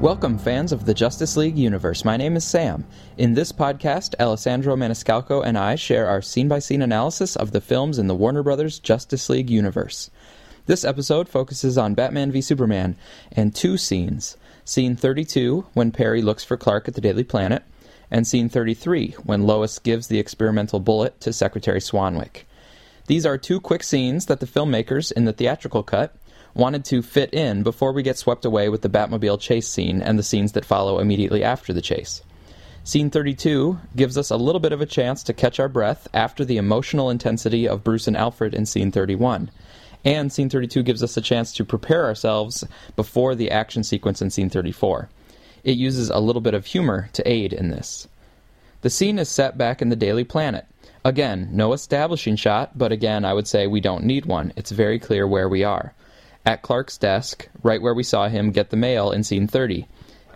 Welcome, fans of the Justice League universe. My name is Sam. In this podcast, Alessandro Maniscalco and I share our scene by scene analysis of the films in the Warner Brothers Justice League universe. This episode focuses on Batman v Superman and two scenes Scene 32, when Perry looks for Clark at the Daily Planet, and Scene 33, when Lois gives the experimental bullet to Secretary Swanwick. These are two quick scenes that the filmmakers in the theatrical cut wanted to fit in before we get swept away with the Batmobile chase scene and the scenes that follow immediately after the chase. Scene 32 gives us a little bit of a chance to catch our breath after the emotional intensity of Bruce and Alfred in scene 31. And scene 32 gives us a chance to prepare ourselves before the action sequence in scene 34. It uses a little bit of humor to aid in this. The scene is set back in the Daily Planet. Again, no establishing shot, but again, I would say we don't need one. It's very clear where we are at Clark's desk, right where we saw him get the mail in scene 30,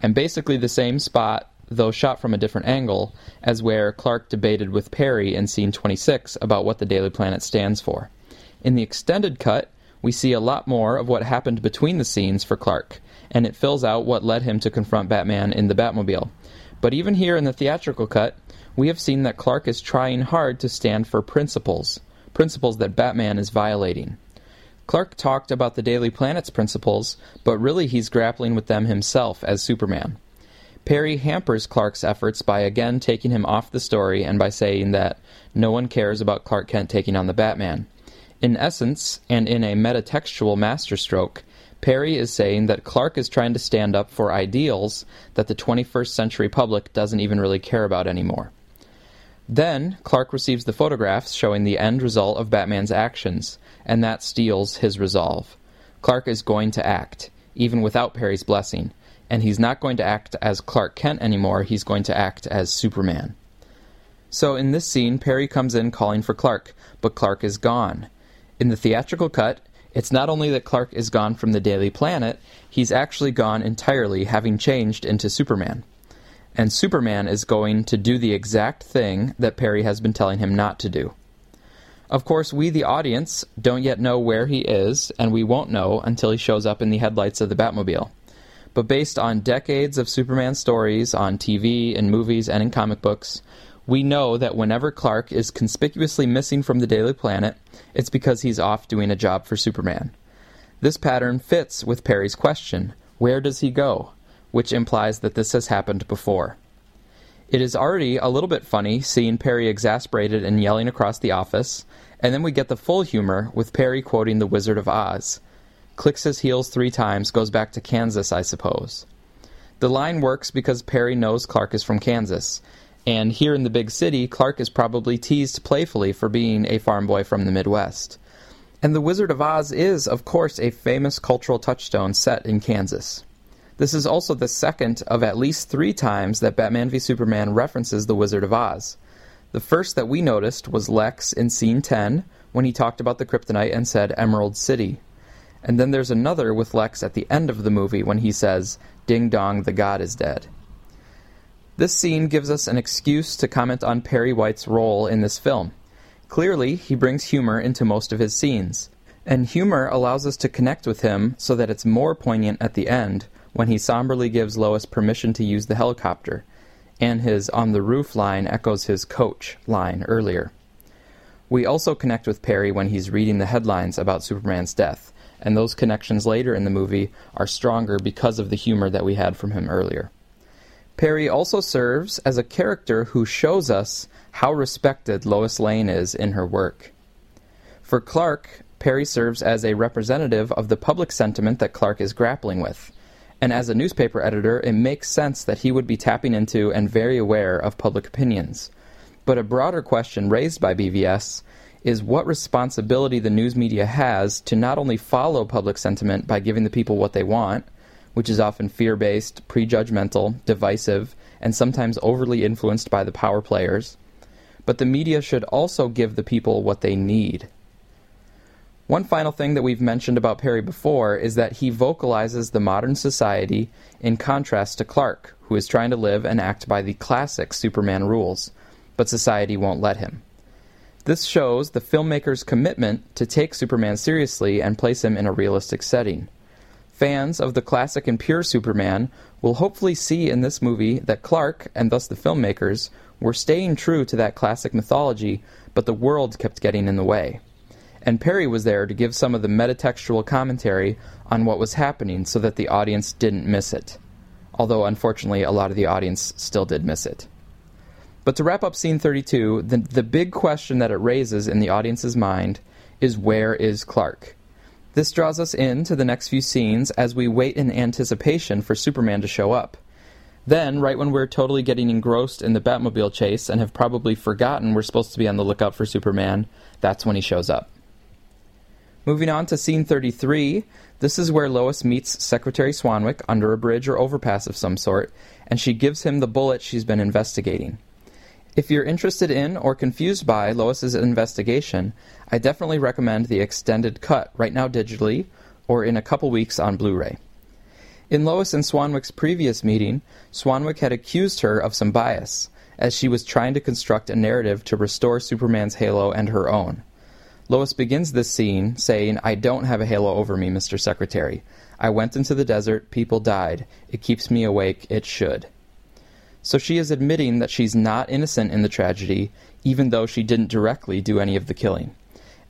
and basically the same spot, though shot from a different angle, as where Clark debated with Perry in scene 26 about what the Daily Planet stands for. In the extended cut, we see a lot more of what happened between the scenes for Clark, and it fills out what led him to confront Batman in the Batmobile. But even here in the theatrical cut, we have seen that Clark is trying hard to stand for principles, principles that Batman is violating. Clark talked about the Daily Planet's principles, but really he's grappling with them himself as Superman. Perry hampers Clark's efforts by again taking him off the story and by saying that no one cares about Clark Kent taking on the Batman. In essence, and in a metatextual masterstroke, Perry is saying that Clark is trying to stand up for ideals that the 21st century public doesn't even really care about anymore. Then, Clark receives the photographs showing the end result of Batman's actions, and that steals his resolve. Clark is going to act, even without Perry's blessing, and he's not going to act as Clark Kent anymore, he's going to act as Superman. So in this scene, Perry comes in calling for Clark, but Clark is gone. In the theatrical cut, it's not only that Clark is gone from the Daily Planet, he's actually gone entirely, having changed into Superman and Superman is going to do the exact thing that Perry has been telling him not to do. Of course, we, the audience, don't yet know where he is, and we won't know until he shows up in the headlights of the Batmobile. But based on decades of Superman stories on TV, in movies, and in comic books, we know that whenever Clark is conspicuously missing from the Daily Planet, it's because he's off doing a job for Superman. This pattern fits with Perry's question where does he go? which implies that this has happened before. It is already a little bit funny seeing Perry exasperated and yelling across the office, and then we get the full humor with Perry quoting The Wizard of Oz. Clicks his heels three times, goes back to Kansas, I suppose. The line works because Perry knows Clark is from Kansas, and here in the big city, Clark is probably teased playfully for being a farm boy from the Midwest. And The Wizard of Oz is, of course, a famous cultural touchstone set in Kansas. This is also the second of at least three times that Batman v Superman references The Wizard of Oz. The first that we noticed was Lex in scene 10 when he talked about the kryptonite and said Emerald City. And then there's another with Lex at the end of the movie when he says, Ding dong, the god is dead. This scene gives us an excuse to comment on Perry White's role in this film. Clearly, he brings humor into most of his scenes, and humor allows us to connect with him so that it's more poignant at the end when he somberly gives Lois permission to use the helicopter, and his on the roof line echoes his coach line earlier. We also connect with Perry when he's reading the headlines about Superman's death, and those connections later in the movie are stronger because of the humor that we had from him earlier. Perry also serves as a character who shows us how respected Lois Lane is in her work. For Clark, Perry serves as a representative of the public sentiment that Clark is grappling with, and as a newspaper editor, it makes sense that he would be tapping into and very aware of public opinions. But a broader question raised by BVS is what responsibility the news media has to not only follow public sentiment by giving the people what they want, which is often fear based, prejudgmental, divisive, and sometimes overly influenced by the power players, but the media should also give the people what they need. One final thing that we've mentioned about Perry before is that he vocalizes the modern society in contrast to Clark, who is trying to live and act by the classic Superman rules, but society won't let him. This shows the filmmaker's commitment to take Superman seriously and place him in a realistic setting. fans of the classic and pure Superman will hopefully see in this movie that Clark, and thus the filmmakers, were staying true to that classic mythology, but the world kept getting in the way. And Perry was there to give some of the metatextual commentary on what was happening so that the audience didn't miss it. Although, unfortunately, a lot of the audience still did miss it. But to wrap up scene 32, the, the big question that it raises in the audience's mind is where is Clark? This draws us into the next few scenes as we wait in anticipation for Superman to show up. Then, right when we're totally getting engrossed in the Batmobile chase and have probably forgotten we're supposed to be on the lookout for Superman, that's when he shows up. Moving on to scene 33, this is where Lois meets Secretary Swanwick under a bridge or overpass of some sort, and she gives him the bullet she's been investigating. If you're interested in or confused by Lois's investigation, I definitely recommend the extended cut right now digitally or in a couple weeks on Blu ray. In Lois and Swanwick's previous meeting, Swanwick had accused her of some bias, as she was trying to construct a narrative to restore Superman's halo and her own. Lois begins this scene saying, I don't have a halo over me, Mr. Secretary. I went into the desert, people died. It keeps me awake, it should. So she is admitting that she's not innocent in the tragedy, even though she didn't directly do any of the killing.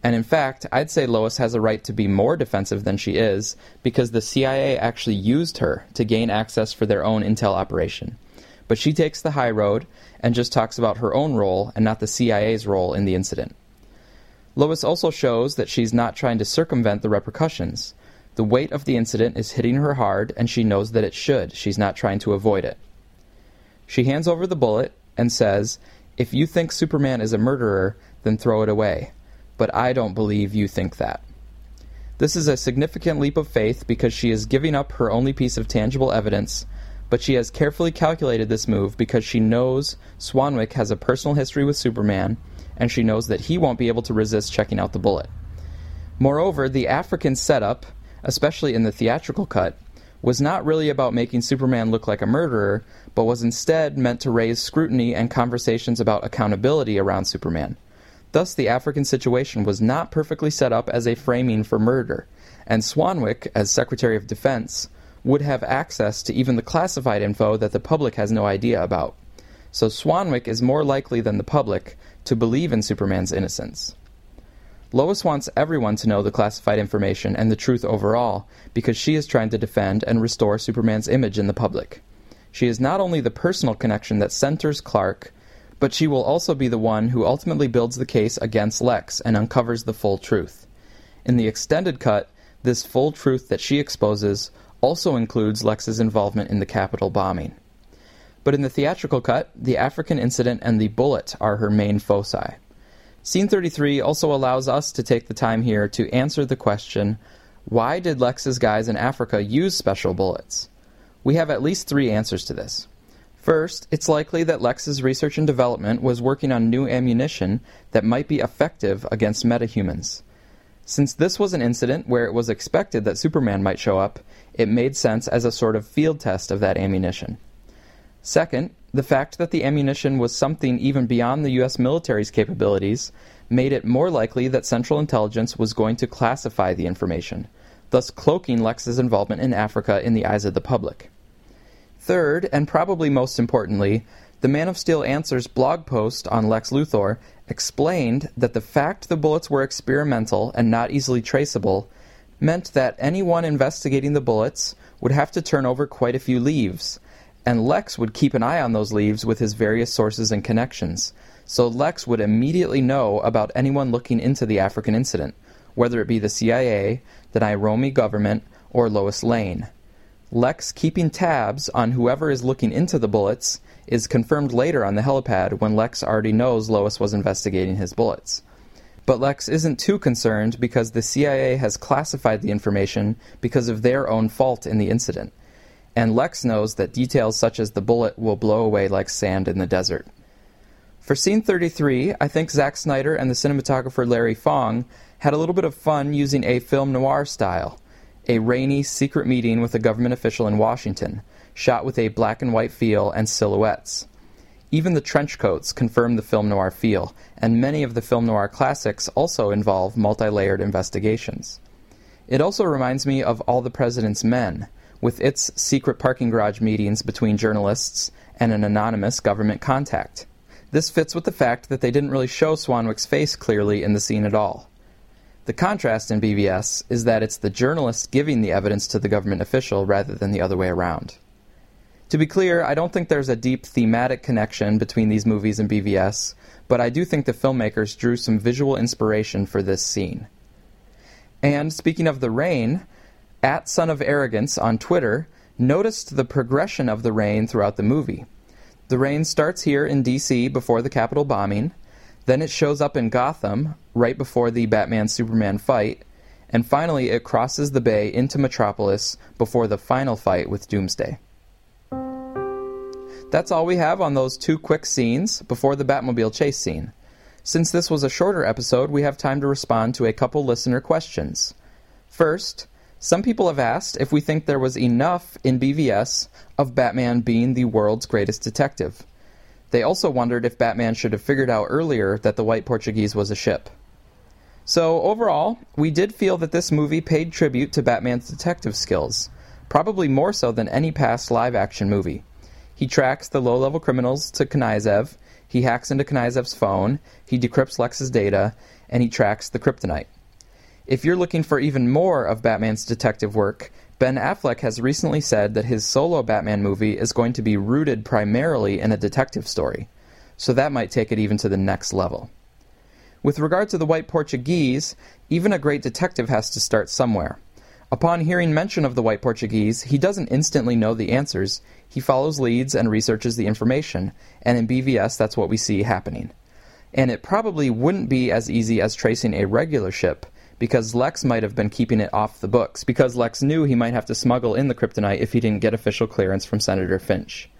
And in fact, I'd say Lois has a right to be more defensive than she is because the CIA actually used her to gain access for their own intel operation. But she takes the high road and just talks about her own role and not the CIA's role in the incident. Lois also shows that she's not trying to circumvent the repercussions. The weight of the incident is hitting her hard, and she knows that it should. She's not trying to avoid it. She hands over the bullet and says, If you think Superman is a murderer, then throw it away. But I don't believe you think that. This is a significant leap of faith because she is giving up her only piece of tangible evidence, but she has carefully calculated this move because she knows Swanwick has a personal history with Superman, and she knows that he won't be able to resist checking out the bullet. Moreover, the African setup, especially in the theatrical cut, was not really about making Superman look like a murderer, but was instead meant to raise scrutiny and conversations about accountability around Superman. Thus, the African situation was not perfectly set up as a framing for murder, and Swanwick, as Secretary of Defense, would have access to even the classified info that the public has no idea about. So Swanwick is more likely than the public to believe in Superman's innocence. Lois wants everyone to know the classified information and the truth overall because she is trying to defend and restore Superman's image in the public. She is not only the personal connection that centers Clark, but she will also be the one who ultimately builds the case against Lex and uncovers the full truth. In the extended cut, this full truth that she exposes also includes Lex's involvement in the Capitol bombing. But in the theatrical cut, the African incident and the bullet are her main foci. Scene 33 also allows us to take the time here to answer the question why did Lex's guys in Africa use special bullets? We have at least three answers to this. First, it's likely that Lex's research and development was working on new ammunition that might be effective against metahumans. Since this was an incident where it was expected that Superman might show up, it made sense as a sort of field test of that ammunition. Second, the fact that the ammunition was something even beyond the U.S. military's capabilities made it more likely that Central Intelligence was going to classify the information, thus cloaking Lex's involvement in Africa in the eyes of the public. Third, and probably most importantly, the Man of Steel Answers blog post on Lex Luthor explained that the fact the bullets were experimental and not easily traceable meant that anyone investigating the bullets would have to turn over quite a few leaves, and Lex would keep an eye on those leaves with his various sources and connections. So Lex would immediately know about anyone looking into the African incident, whether it be the CIA, the Nairomi government, or Lois Lane. Lex keeping tabs on whoever is looking into the bullets is confirmed later on the helipad when Lex already knows Lois was investigating his bullets. But Lex isn't too concerned because the CIA has classified the information because of their own fault in the incident and Lex knows that details such as the bullet will blow away like sand in the desert. For scene 33, I think Zack Snyder and the cinematographer Larry Fong had a little bit of fun using a film noir style, a rainy, secret meeting with a government official in Washington, shot with a black and white feel and silhouettes. Even the trench coats confirm the film noir feel, and many of the film noir classics also involve multi layered investigations. It also reminds me of All the President's Men, with its secret parking garage meetings between journalists and an anonymous government contact. This fits with the fact that they didn't really show Swanwick's face clearly in the scene at all. The contrast in BVS is that it's the journalist giving the evidence to the government official rather than the other way around. To be clear, I don't think there's a deep thematic connection between these movies and BVS, but I do think the filmmakers drew some visual inspiration for this scene. And speaking of the rain, at Son of Arrogance on Twitter noticed the progression of the rain throughout the movie. The rain starts here in DC before the Capitol bombing, then it shows up in Gotham right before the Batman Superman fight, and finally it crosses the bay into Metropolis before the final fight with Doomsday. That's all we have on those two quick scenes before the Batmobile chase scene. Since this was a shorter episode, we have time to respond to a couple listener questions. First, some people have asked if we think there was enough in BVS of Batman being the world's greatest detective. They also wondered if Batman should have figured out earlier that the White Portuguese was a ship. So, overall, we did feel that this movie paid tribute to Batman's detective skills, probably more so than any past live action movie. He tracks the low level criminals to Knyazev, he hacks into Knyazev's phone, he decrypts Lex's data, and he tracks the kryptonite. If you're looking for even more of Batman's detective work, Ben Affleck has recently said that his solo Batman movie is going to be rooted primarily in a detective story, so that might take it even to the next level. With regard to the White Portuguese, even a great detective has to start somewhere. Upon hearing mention of the White Portuguese, he doesn't instantly know the answers. He follows leads and researches the information, and in BVS, that's what we see happening. And it probably wouldn't be as easy as tracing a regular ship, because Lex might have been keeping it off the books, because Lex knew he might have to smuggle in the kryptonite if he didn't get official clearance from Senator Finch.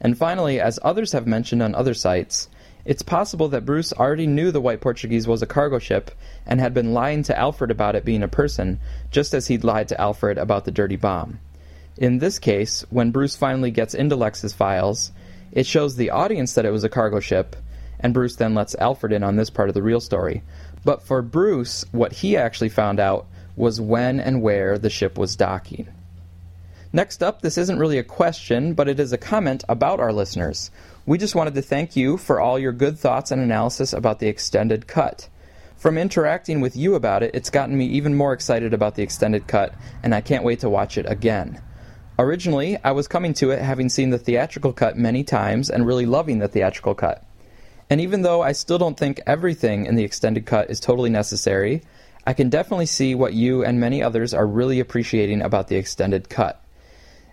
And finally, as others have mentioned on other sites, it's possible that Bruce already knew the White Portuguese was a cargo ship and had been lying to Alfred about it being a person, just as he'd lied to Alfred about the dirty bomb. In this case, when Bruce finally gets into Lex's files, it shows the audience that it was a cargo ship, and Bruce then lets Alfred in on this part of the real story. But for Bruce, what he actually found out was when and where the ship was docking. Next up, this isn't really a question, but it is a comment about our listeners. We just wanted to thank you for all your good thoughts and analysis about the extended cut. From interacting with you about it, it's gotten me even more excited about the extended cut, and I can't wait to watch it again. Originally, I was coming to it having seen the theatrical cut many times and really loving the theatrical cut. And even though I still don't think everything in the extended cut is totally necessary, I can definitely see what you and many others are really appreciating about the extended cut.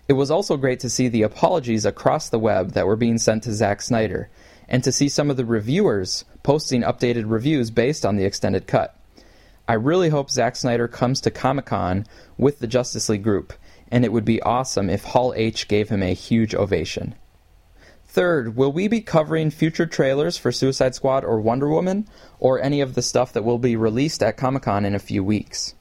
It was also great to see the apologies across the web that were being sent to Zack Snyder, and to see some of the reviewers posting updated reviews based on the extended cut. I really hope Zack Snyder comes to Comic Con with the Justice League group, and it would be awesome if Hall H gave him a huge ovation. Third, will we be covering future trailers for Suicide Squad or Wonder Woman, or any of the stuff that will be released at Comic Con in a few weeks?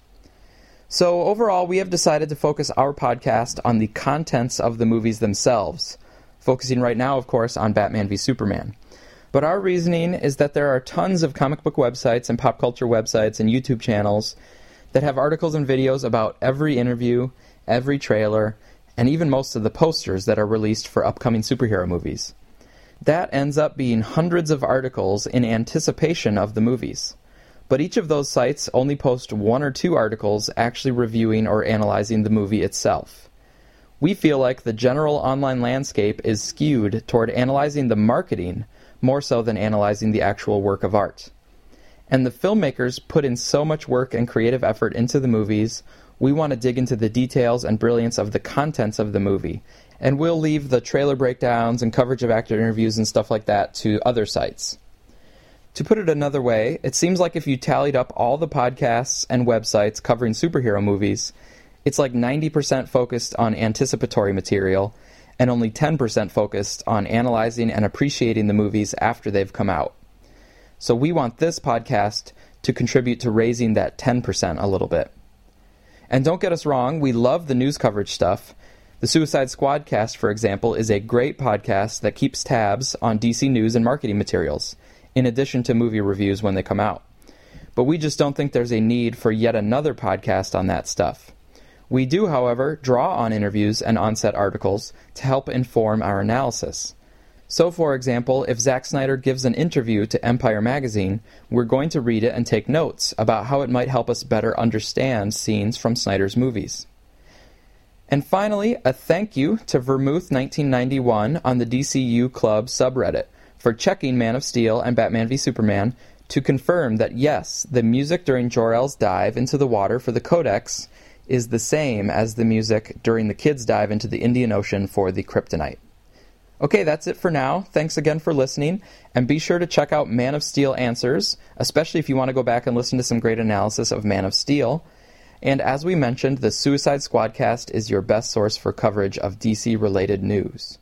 So, overall, we have decided to focus our podcast on the contents of the movies themselves, focusing right now, of course, on Batman v Superman. But our reasoning is that there are tons of comic book websites and pop culture websites and YouTube channels that have articles and videos about every interview, every trailer, and even most of the posters that are released for upcoming superhero movies. That ends up being hundreds of articles in anticipation of the movies. But each of those sites only post one or two articles actually reviewing or analyzing the movie itself. We feel like the general online landscape is skewed toward analyzing the marketing more so than analyzing the actual work of art. And the filmmakers put in so much work and creative effort into the movies we want to dig into the details and brilliance of the contents of the movie. And we'll leave the trailer breakdowns and coverage of actor interviews and stuff like that to other sites. To put it another way, it seems like if you tallied up all the podcasts and websites covering superhero movies, it's like 90% focused on anticipatory material and only 10% focused on analyzing and appreciating the movies after they've come out. So we want this podcast to contribute to raising that 10% a little bit. And don't get us wrong, we love the news coverage stuff. The Suicide Squadcast, for example, is a great podcast that keeps tabs on DC news and marketing materials, in addition to movie reviews when they come out. but we just don't think there's a need for yet another podcast on that stuff. We do, however, draw on interviews and onset articles to help inform our analysis. So, for example, if Zack Snyder gives an interview to Empire Magazine, we're going to read it and take notes about how it might help us better understand scenes from Snyder's movies. And finally, a thank you to Vermouth1991 on the DCU Club subreddit for checking Man of Steel and Batman v Superman to confirm that yes, the music during Jor-El's dive into the water for the Codex is the same as the music during the kids' dive into the Indian Ocean for the Kryptonite. Okay, that's it for now. Thanks again for listening, and be sure to check out Man of Steel Answers, especially if you want to go back and listen to some great analysis of Man of Steel. And as we mentioned, the Suicide Squadcast is your best source for coverage of DC related news.